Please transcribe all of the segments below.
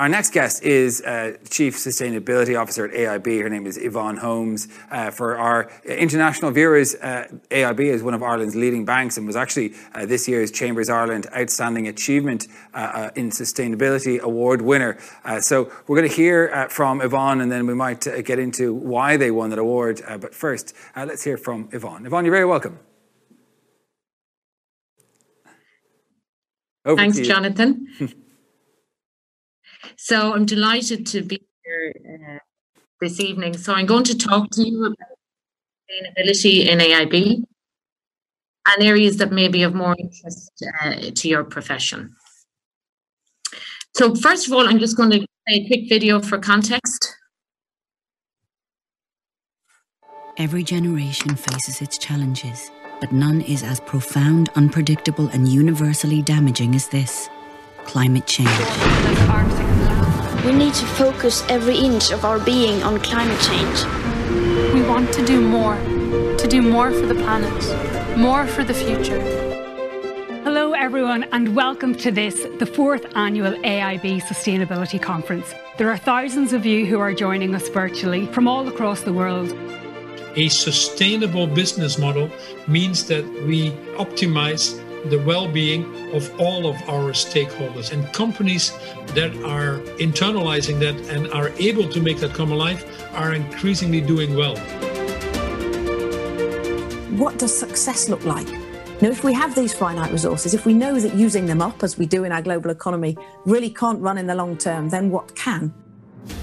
our next guest is uh, Chief Sustainability Officer at AIB. Her name is Yvonne Holmes. Uh, for our international viewers, uh, AIB is one of Ireland's leading banks and was actually uh, this year's Chambers Ireland Outstanding Achievement uh, uh, in Sustainability Award winner. so we're going to hear from Yvonne and then we might get into why they won that award. but first, let's hear from Yvonne. Yvonne, you're very welcome. Over Thanks, Jonathan. so I'm delighted to be here uh, this evening. So I'm going to talk to you about sustainability in AIB and areas that may be of more interest uh, to your profession. So first of all, I'm just going to play a quick video for context. Every generation faces its challenges but none is as profound, unpredictable, and universally damaging as this climate change. We need to focus every inch of our being on climate change. We want to do more, to do more for the planet, more for the future. Hello, everyone, and welcome to this, the fourth annual AIB Sustainability Conference. There are thousands of you who are joining us virtually from all across the world a sustainable business model means that we optimize the well-being of all of our stakeholders and companies that are internalizing that and are able to make that come alive are increasingly doing well. What does success look like? Now, if we have these finite resources, if we know that using them up, as we do in our global economy, really can't run in the long term, then what can?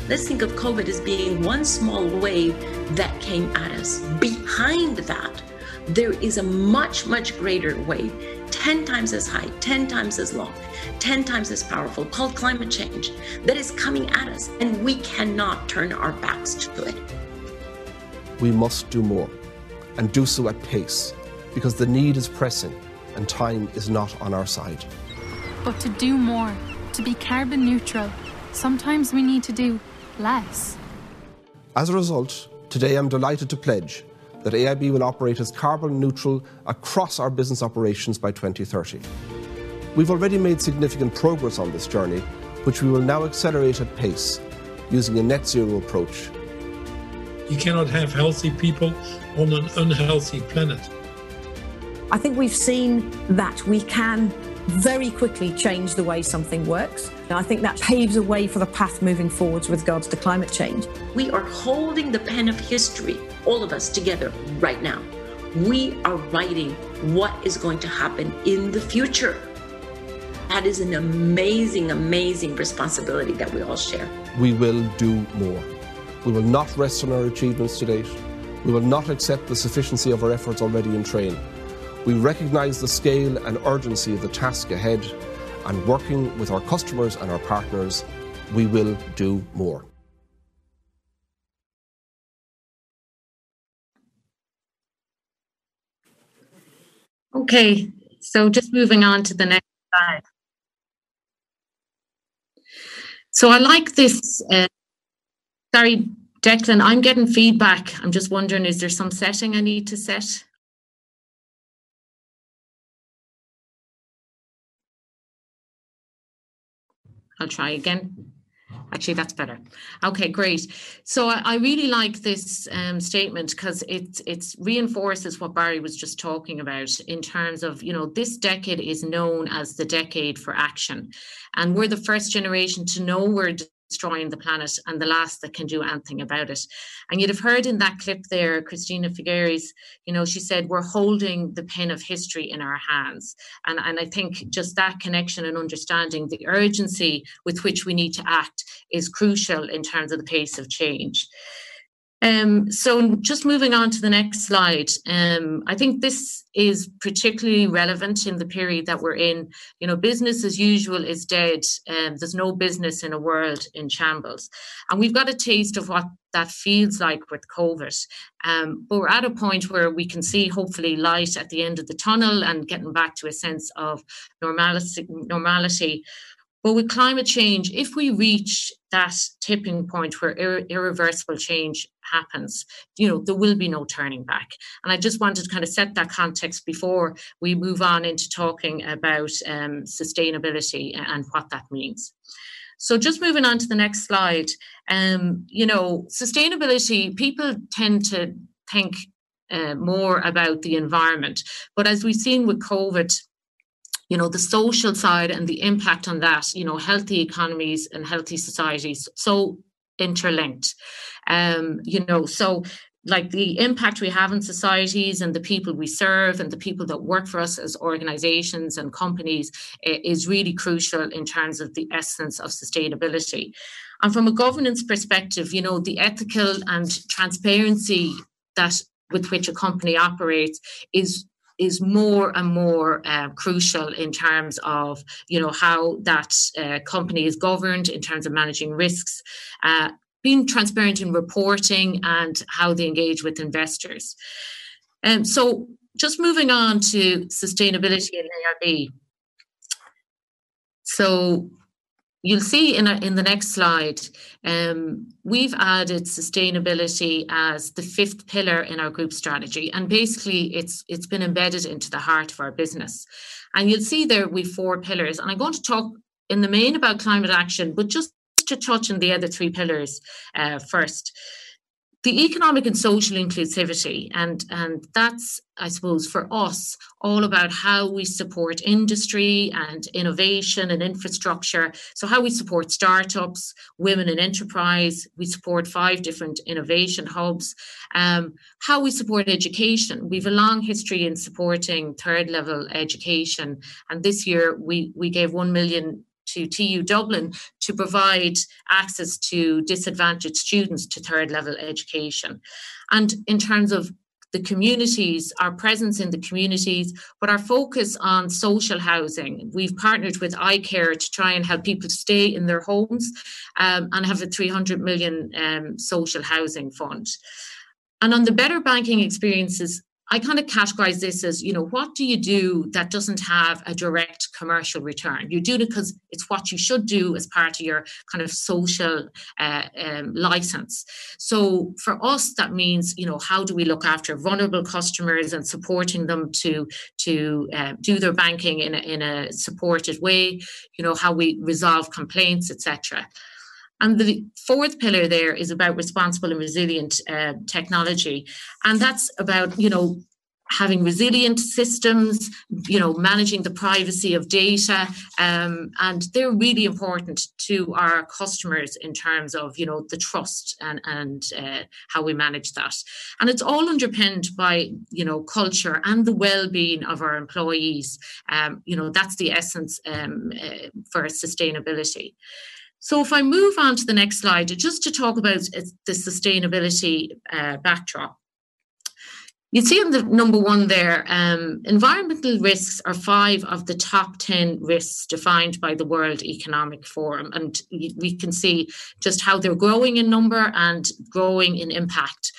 Let's think of COVID as being one small wave that came at us. Behind that, there is a much, much greater wave, 10 times as high, 10 times as long, 10 times as powerful, called climate change, that is coming at us, and we cannot turn our backs to it. We must do more, and do so at pace, because the need is pressing and time is not on our side. But to do more, to be carbon neutral, sometimes we need to do less. As a result, today I'm delighted to pledge that AIB will operate as carbon neutral across our business operations by 2030. We've already made significant progress on this journey, which we will now accelerate at pace using a net zero approach. You cannot have healthy people on an unhealthy planet. I think we've seen that we can very quickly change the way something works. And I think that paves a way for the path moving forwards with regards to climate change. We are holding the pen of history, all of us together right now. We are writing what is going to happen in the future. That is an amazing, amazing responsibility that we all share. We will do more. We will not rest on our achievements to date. We will not accept the sufficiency of our efforts already in train. We recognise the scale and urgency of the task ahead, and working with our customers and our partners, we will do more. Okay, so just moving on to the next slide. So I like this. Uh, sorry, Declan, I'm getting feedback. I'm just wondering, is there some setting I need to set? I'll try again. Actually, that's better. Okay, great. So I, I really like this um, statement because it it reinforces what Barry was just talking about in terms of you know this decade is known as the decade for action, and we're the first generation to know we're destroying the planet and the last that can do anything about it. And you'd have heard in that clip there, Christina Figueres, you know, she said, we're holding the pen of history in our hands. And, and I think just that connection and understanding the urgency with which we need to act is crucial in terms of the pace of change. Um, so just moving on to the next slide, um, I think this is particularly relevant in the period that we're in. You know, business as usual is dead. Um, there's no business in a world in shambles. And we've got a taste of what that feels like with COVID. Um, but we're at a point where we can see hopefully light at the end of the tunnel and getting back to a sense of normality, normality but with climate change, if we reach that tipping point where ir- irreversible change happens, you know, there will be no turning back. And I just wanted to kind of set that context before we move on into talking about um, sustainability and what that means. So just moving on to the next slide, um, you know, sustainability, people tend to think uh, more about the environment. But as we've seen with COVID, you know, the social side and the impact on that, you know, healthy economies and healthy societies, so interlinked. Um, you know, so like the impact we have in societies and the people we serve and the people that work for us as organizations and companies is really crucial in terms of the essence of sustainability. And from a governance perspective, you know, the ethical and transparency that with which a company operates is is more and more uh, crucial in terms of you know how that uh, company is governed in terms of managing risks uh, being transparent in reporting and how they engage with investors. Um, so just moving on to sustainability and AIB so you'll see in, a, in the next slide, um, we've added sustainability as the fifth pillar in our group strategy. And basically, it's it's been embedded into the heart of our business. And you'll see there we've four pillars. And I'm going to talk in the main about climate action, but just to touch on the other three pillars uh, first the economic and social inclusivity and and that's i suppose for us all about how we support industry and innovation and infrastructure. So how we support startups women in enterprise we support five different innovation hubs. Um, how we support education we've a long history in supporting third level education. And this year we we gave 1 million to TU Dublin to provide access to disadvantaged students to third level education. And in terms of the communities, our presence in the communities, but our focus on social housing. We've partnered with iCare to try and help people stay in their homes um, and have a 300 million um, social housing fund. And on the better banking experiences, I kind of categorize this as, you know, what do you do that doesn't have a direct commercial return? You do it because it's what you should do as part of your kind of social uh, um, license. So for us, that means, you know, how do we look after vulnerable customers and supporting them to to uh, do their banking in a, in a supported way? You know, how we resolve complaints, etc. And the fourth pillar there is about responsible and resilient uh, technology. And that's about, you know, having resilient systems, you know, managing the privacy of data. Um, and they're really important to our customers in terms of, you know, the trust and, and uh, how we manage that. And it's all underpinned by, you know, culture and the well-being of our employees. Um, you know, that's the essence um, uh, for sustainability. So if I move on to the next slide, just to talk about the sustainability uh, backdrop. You see on the number one there, um, environmental risks are five of the top 10 risks defined by the World Economic Forum. And we can see just how they're growing in number and growing in impact.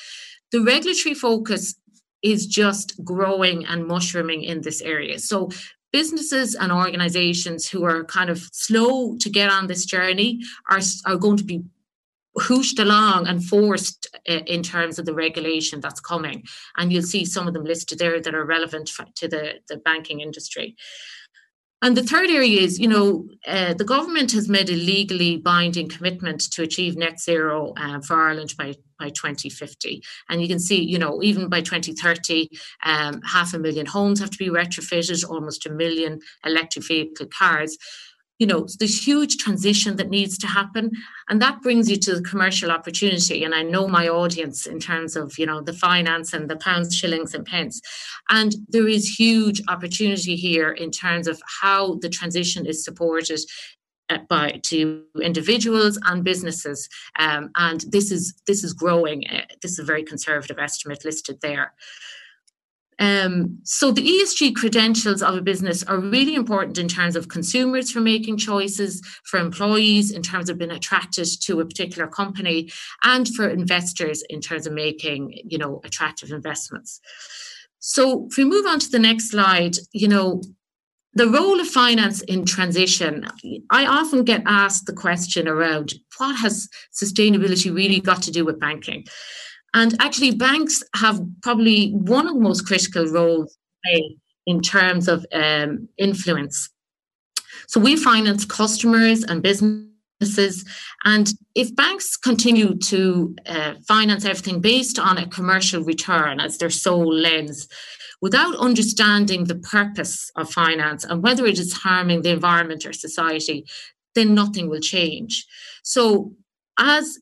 The regulatory focus is just growing and mushrooming in this area. So businesses and organizations who are kind of slow to get on this journey are, are going to be hooshed along and forced uh, in terms of the regulation that's coming. And you'll see some of them listed there that are relevant to the, the banking industry. And the third area is, you know, uh, the government has made a legally binding commitment to achieve net zero uh, for Ireland by, by 2050. And you can see, you know, even by 2030, um, half a million homes have to be retrofitted, almost a million electric vehicle cars you know this huge transition that needs to happen. And that brings you to the commercial opportunity. And i know my audience in terms of you know the finance and the pounds shillings and pence. And there is huge opportunity here in terms of how the transition is supported uh, by to individuals and businesses. Um, and this is this is growing. Uh, this is a very conservative estimate listed there um, so the ESG credentials of a business are really important in terms of consumers for making choices, for employees in terms of being attracted to a particular company, and for investors in terms of making, you know, attractive investments. So if we move on to the next slide, you know, the role of finance in transition, I often get asked the question around what has sustainability really got to do with banking? And actually, banks have probably one of the most critical roles in terms of um, influence. So we finance customers and businesses. And if banks continue to uh, finance everything based on a commercial return as their sole lens, without understanding the purpose of finance and whether it is harming the environment or society, then nothing will change. So, as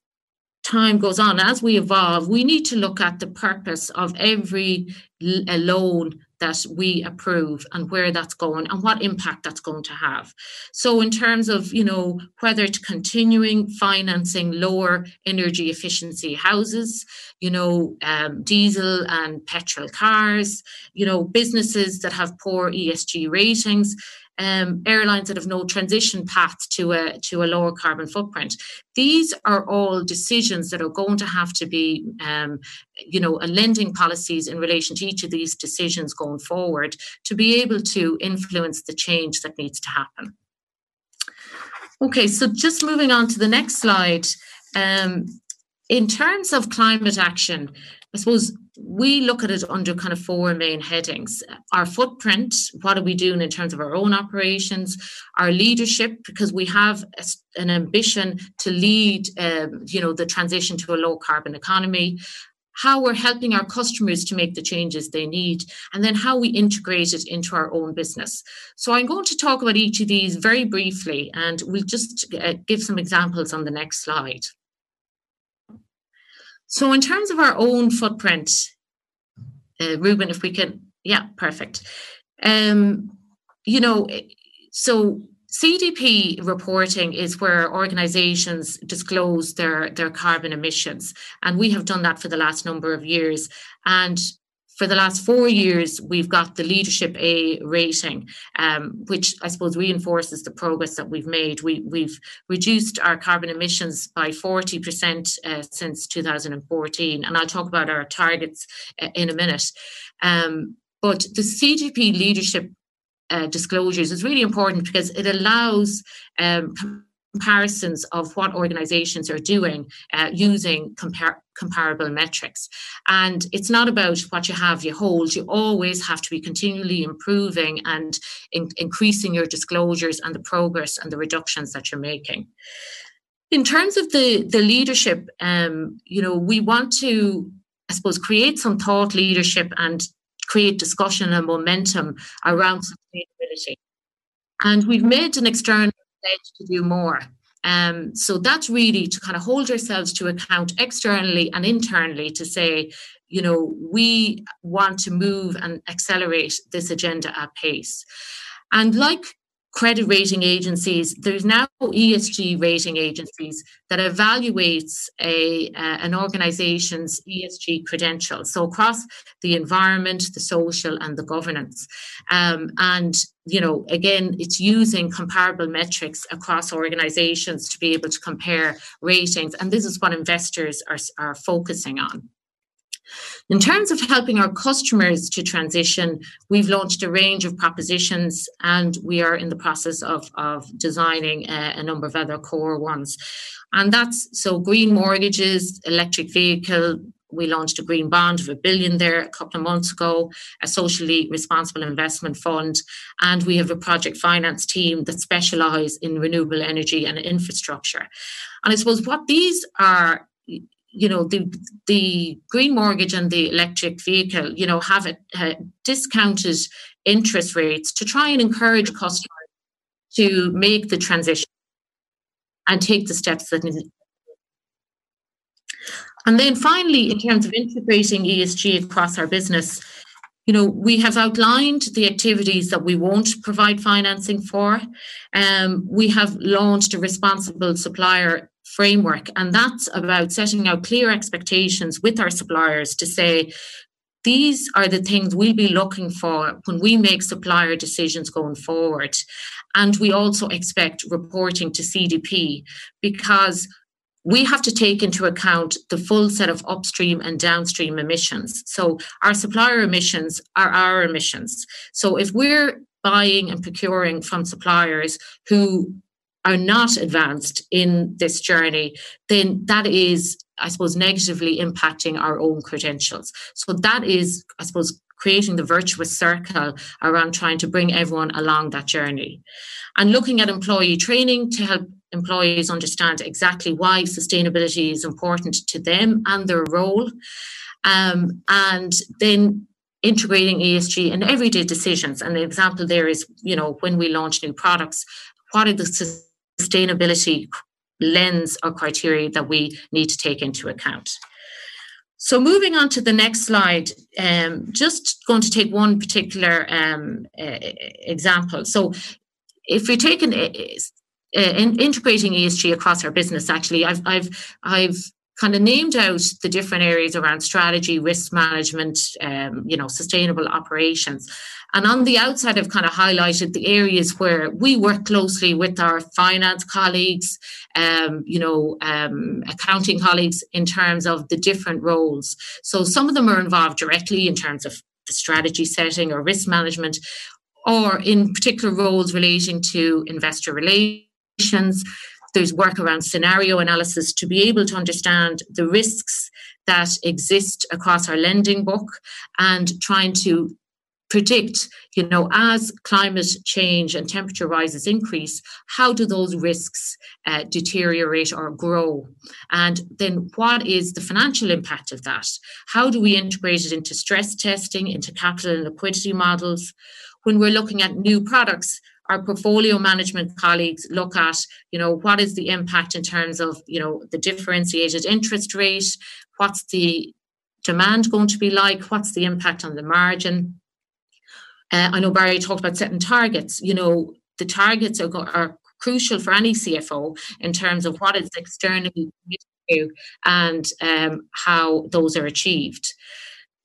time goes on, as we evolve, we need to look at the purpose of every loan that we approve and where that's going and what impact that's going to have. So, in terms of, you know, whether it's continuing financing lower energy efficiency houses, you know, um, diesel and petrol cars, you know, businesses that have poor ESG ratings, um, airlines that have no transition path to a to a lower carbon footprint. These are all decisions that are going to have to be, um, you know, a lending policies in relation to each of these decisions going forward to be able to influence the change that needs to happen. Okay, so just moving on to the next slide. Um, in terms of climate action, I suppose we look at it under kind of four main headings our footprint what are we doing in terms of our own operations our leadership because we have an ambition to lead um, you know the transition to a low carbon economy how we're helping our customers to make the changes they need, and then how we integrate it into our own business. So, I'm going to talk about each of these very briefly, and we'll just uh, give some examples on the next slide. So, in terms of our own footprint, uh, Ruben, if we can, yeah, perfect. Um, you know, so CDP reporting is where organizations disclose their, their carbon emissions. And we have done that for the last number of years. And for the last four years, we've got the Leadership A rating, um, which I suppose reinforces the progress that we've made. We, we've reduced our carbon emissions by 40% uh, since 2014, and I'll talk about our targets uh, in a minute. Um, but the CDP Leadership uh, disclosures is really important because it allows um, comparisons of what organizations are doing uh, using compar- comparable metrics. And it's not about what you have, you hold. You always have to be continually improving and in- increasing your disclosures and the progress and the reductions that you're making. In terms of the, the leadership, um, you know, we want to, I suppose, create some thought leadership and create discussion and momentum around sustainability. And we've made an external pledge to do more. Um, so that's really to kind of hold ourselves to account externally and internally to say, you know, we want to move and accelerate this agenda at pace. And like credit rating agencies, there's now ESG rating agencies that evaluates a uh, an organization's ESG credentials. So across the environment, the social, and the governance. Um, and you know, again, it's using comparable metrics across organizations to be able to compare ratings. And this is what investors are, are focusing on. In terms of helping our customers to transition, we've launched a range of propositions and we are in the process of, of designing a, a number of other core ones. And that's so green mortgages, electric vehicle, we launched a green bond of a billion there a couple of months ago, a socially responsible investment fund, and we have a project finance team that specialise in renewable energy and infrastructure. And I suppose what these are you know the the green mortgage and the electric vehicle you know have a, a discounted interest rates to try and encourage customers to make the transition and take the steps that need. And then finally in terms of integrating esg across our business you know we have outlined the activities that we won't provide financing for. Um, we have launched a responsible supplier framework. And that's about setting out clear expectations with our suppliers to say, these are the things we'll be looking for when we make supplier decisions going forward. And we also expect reporting to CDP because we have to take into account the full set of upstream and downstream emissions. So our supplier emissions are our emissions. So if we're buying and procuring from suppliers who are not advanced in this journey, then that is, I suppose, negatively impacting our own credentials. So that is, I suppose, creating the virtuous circle around trying to bring everyone along that journey. And looking at employee training to help employees understand exactly why sustainability is important to them and their role. Um, and then integrating ESG in everyday decisions. And the example there is, you know, when we launch new products, what are the sustainability lens or criteria that we need to take into account? So moving on to the next slide, um, just going to take one particular um, uh, example. So if we take uh, uh, in, integrating ESG across our business, actually, I've I've I've kind of named out the different areas around strategy, risk management, um, you know, sustainable operations. And on the outside, I've kind of highlighted the areas where we work closely with our finance colleagues, um, you know, um, accounting colleagues in terms of the different roles. So some of them are involved directly in terms of the strategy setting or risk management, or in particular roles relating to investor relations. There's work around scenario analysis to be able to understand the risks that exist across our lending book and trying to predict, you know, as climate change and temperature rises increase, how do those risks uh, deteriorate or grow? And then what is the financial impact of that? How do we integrate it into stress testing, into capital and liquidity models? When we're looking at new products, our portfolio management colleagues look at, you know, what is the impact in terms of, you know, the differentiated interest rate? What's the demand going to be like? What's the impact on the margin? Uh, I know Barry talked about setting targets. You know, the targets are, are crucial for any CFO in terms of what is externally and um, how those are achieved.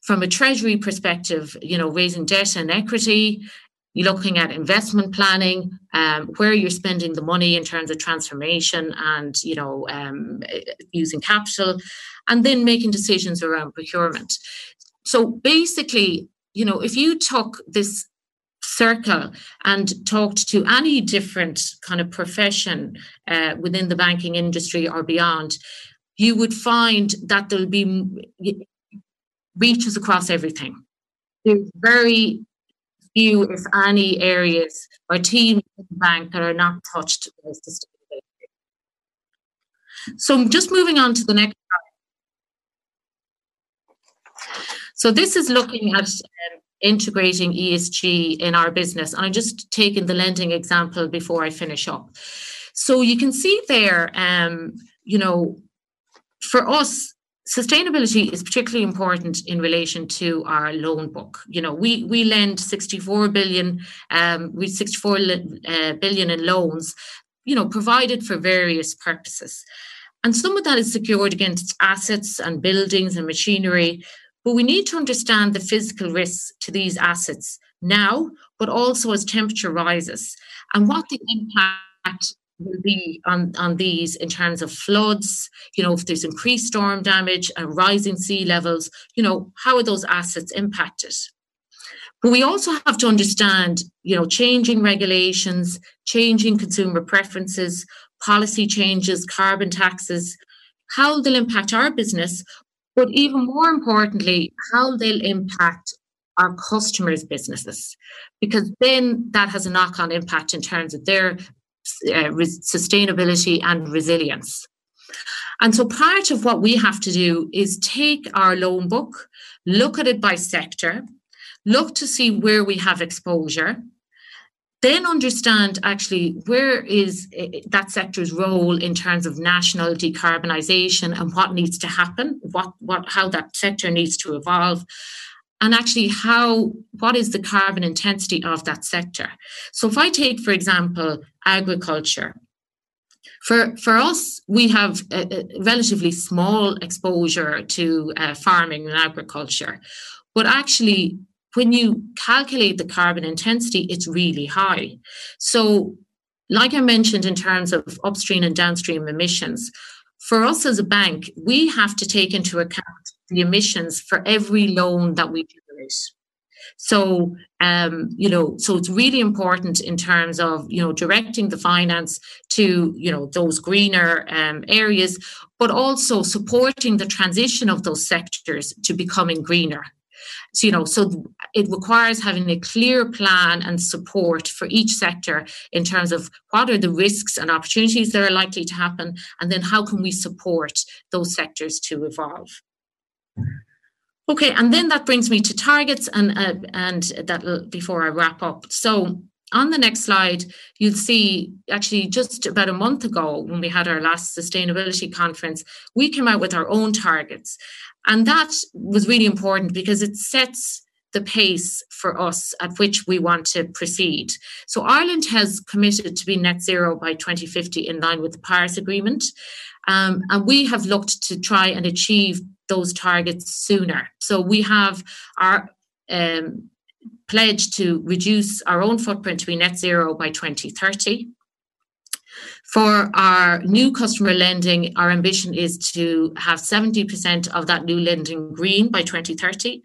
From a treasury perspective, you know, raising debt and equity, you're looking at investment planning, um, where you're spending the money in terms of transformation and you know um, using capital, and then making decisions around procurement. So basically, you know, if you took this circle and talked to any different kind of profession uh, within the banking industry or beyond, you would find that there'll be reaches across everything. There's very few, if any, areas or teams in the bank that are not touched by sustainability. So just moving on to the next slide. So this is looking at um, integrating ESG in our business. And I'm just taking the lending example before I finish up. So you can see there, um, you know, for us, sustainability is particularly important in relation to our loan book. You know, we we lend 64 billion, um, we 64 uh, billion in loans, you know, provided for various purposes. And some of that is secured against assets and buildings and machinery, but we need to understand the physical risks to these assets now, but also as temperature rises and what the impact will be on, on these in terms of floods, you know, if there's increased storm damage and rising sea levels, you know, how are those assets impacted? But we also have to understand, you know, changing regulations, changing consumer preferences, policy changes, carbon taxes, how they'll impact our business, but even more importantly, how they'll impact our customers' businesses, because then that has a knock on impact in terms of their uh, sustainability and resilience. And so part of what we have to do is take our loan book, look at it by sector, look to see where we have exposure, then understand actually where is eh, eh, that sector's role in terms of national decarbonisation and what needs to happen, what, what, how that sector needs to evolve, and actually how what is the carbon intensity of that sector. So if I take, for example, agriculture. For, for us, we have a, a relatively small exposure to uh, farming and agriculture, but actually when you calculate the carbon intensity, it's really high. So, like I mentioned, in terms of upstream and downstream emissions, for us as a bank, we have to take into account the emissions for every loan that we generate. So, um, you know, so it's really important in terms of, you know, directing the finance to, you know, those greener um, areas, but also supporting the transition of those sectors to becoming greener. So, you know, so it requires having a clear plan and support for each sector in terms of what are the risks and opportunities that are likely to happen, and then how can we support those sectors to evolve. Okay, and then that brings me to targets, and uh, and that before I wrap up. So on the next slide, you'll see actually just about a month ago when we had our last sustainability conference, we came out with our own targets. And that was really important because it sets the pace for us at which we want to proceed. So Ireland has committed to be net zero by 2050 in line with the Paris Agreement. Um, and we have looked to try and achieve those targets sooner. So we have our um, pledge to reduce our own footprint to be net zero by 2030. For our new customer lending, our ambition is to have 70% of that new lending green by 2030.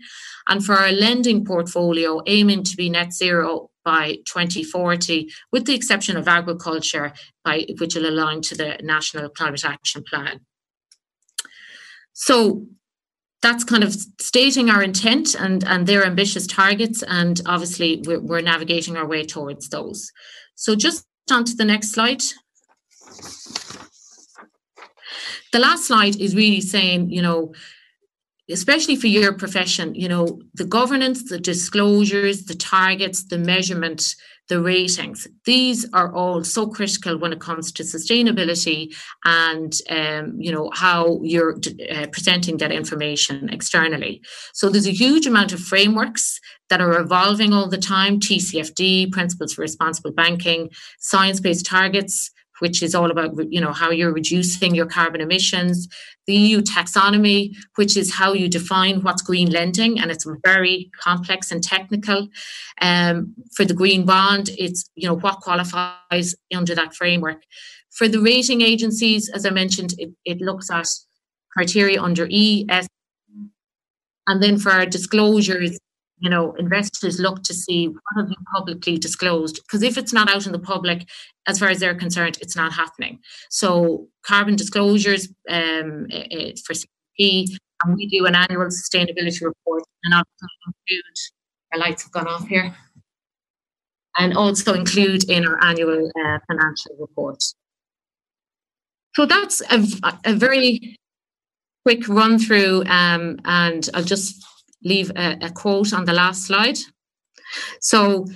And for our lending portfolio, aiming to be net zero by 2040, with the exception of agriculture, by, which will align to the National Climate Action Plan. So that's kind of stating our intent and, and their ambitious targets. And obviously, we're, we're navigating our way towards those. So, just on to the next slide. The last slide is really saying, you know, especially for your profession, you know, the governance, the disclosures, the targets, the measurement the ratings. These are all so critical when it comes to sustainability and um, you know how you're uh, presenting that information externally. So there's a huge amount of frameworks that are evolving all the time: TCFD, Principles for Responsible Banking, science-based targets, which is all about you know how you're reducing your carbon emissions the eu taxonomy which is how you define what's green lending and it's very complex and technical. Um, for the green bond it's you know what qualifies under that framework. For the rating agencies as i mentioned it, it looks at criteria under e s and then for our disclosures you know, investors look to see what have you publicly disclosed. Because if it's not out in the public, as far as they're concerned, it's not happening. So carbon disclosures um, for CDP, and we do an annual sustainability report, and I'll include. Our lights have gone off here, and also include in our annual uh, financial report. So that's a, a very quick run through, um, and I'll just leave a, a quote on the last slide. So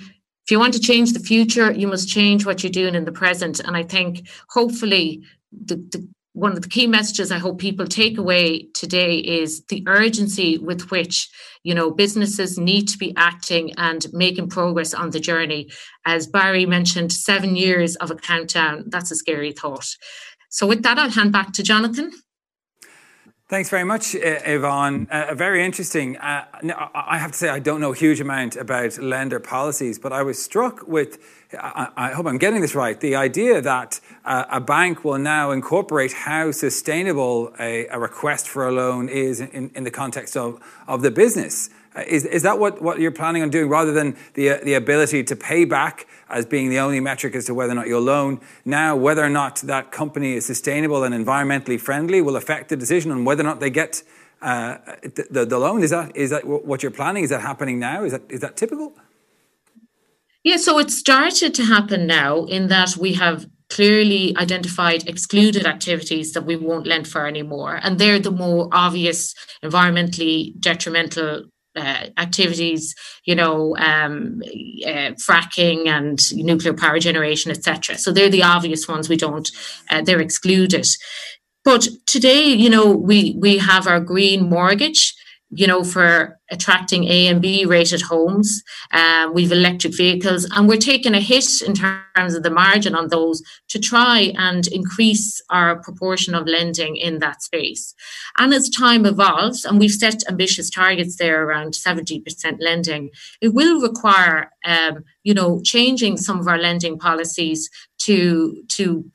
if you want to change the future, you must change what you're doing in the present. And I think hopefully the, the one of the key messages I hope people take away today is the urgency with which you know businesses need to be acting and making progress on the journey. As Barry mentioned, seven years of a countdown. That's a scary thought. So with that, I'll hand back to Jonathan. Thanks very much, Yvonne. Uh, very interesting. Uh, I have to say, I don't know a huge amount about lender policies, but I was struck with, I, I hope I'm getting this right, the idea that uh, a bank will now incorporate how sustainable a, a request for a loan is in, in the context of, of the business. Is, is that what, what you're planning on doing rather than the, the ability to pay back as being the only metric as to whether or not you'll loan? Now, whether or not that company is sustainable and environmentally friendly will affect the decision on whether or not they get uh, the, the, the, loan. Is that, is that what you're planning? Is that happening now? Is that, is that typical? Yeah, so it started to happen now in that we have clearly identified excluded activities that we won't lend for anymore. And they're the more obvious environmentally detrimental uh, activities, you know, um, uh, fracking and nuclear power generation, etc. So they're the obvious ones. We don't; uh, they're excluded. But today, you know, we we have our green mortgage, you know, for attracting A and B rated homes. Um, we've electric vehicles, and we're taking a hit in terms of the margin on those to try and increase our proportion of lending in that space. And as time evolves, and we've set ambitious targets there around 70% lending, it will require, um, you know, changing some of our lending policies to to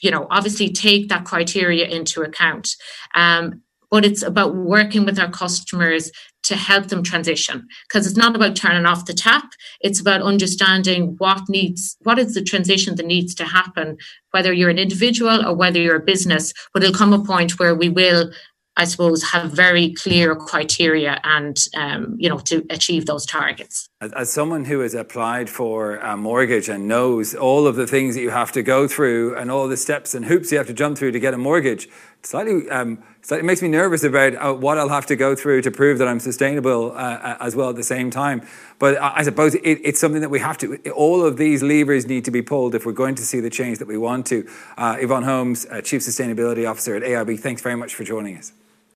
you know obviously take that criteria into account um, but it's about working with our customers to help them transition. Because it's not about turning off the tap. It's about understanding what needs what is the transition that needs to happen whether you're an individual or whether you're a business. But it'll come a point where we will I suppose, have very clear criteria and, um, you know, to achieve those targets. As, as, someone who has applied for a mortgage and knows all of the things that you have to go through and all the steps and hoops you have to jump through to get a mortgage, slightly, um, slightly makes me nervous about uh, what I'll have to go through to prove that I'm sustainable uh, uh as well at the same time. But I, suppose it, it's something that we have to, all of these levers need to be pulled if we're going to see the change that we want to. Uh, Yvonne Holmes, uh, Chief Sustainability Officer at AIB, thanks very much for joining us.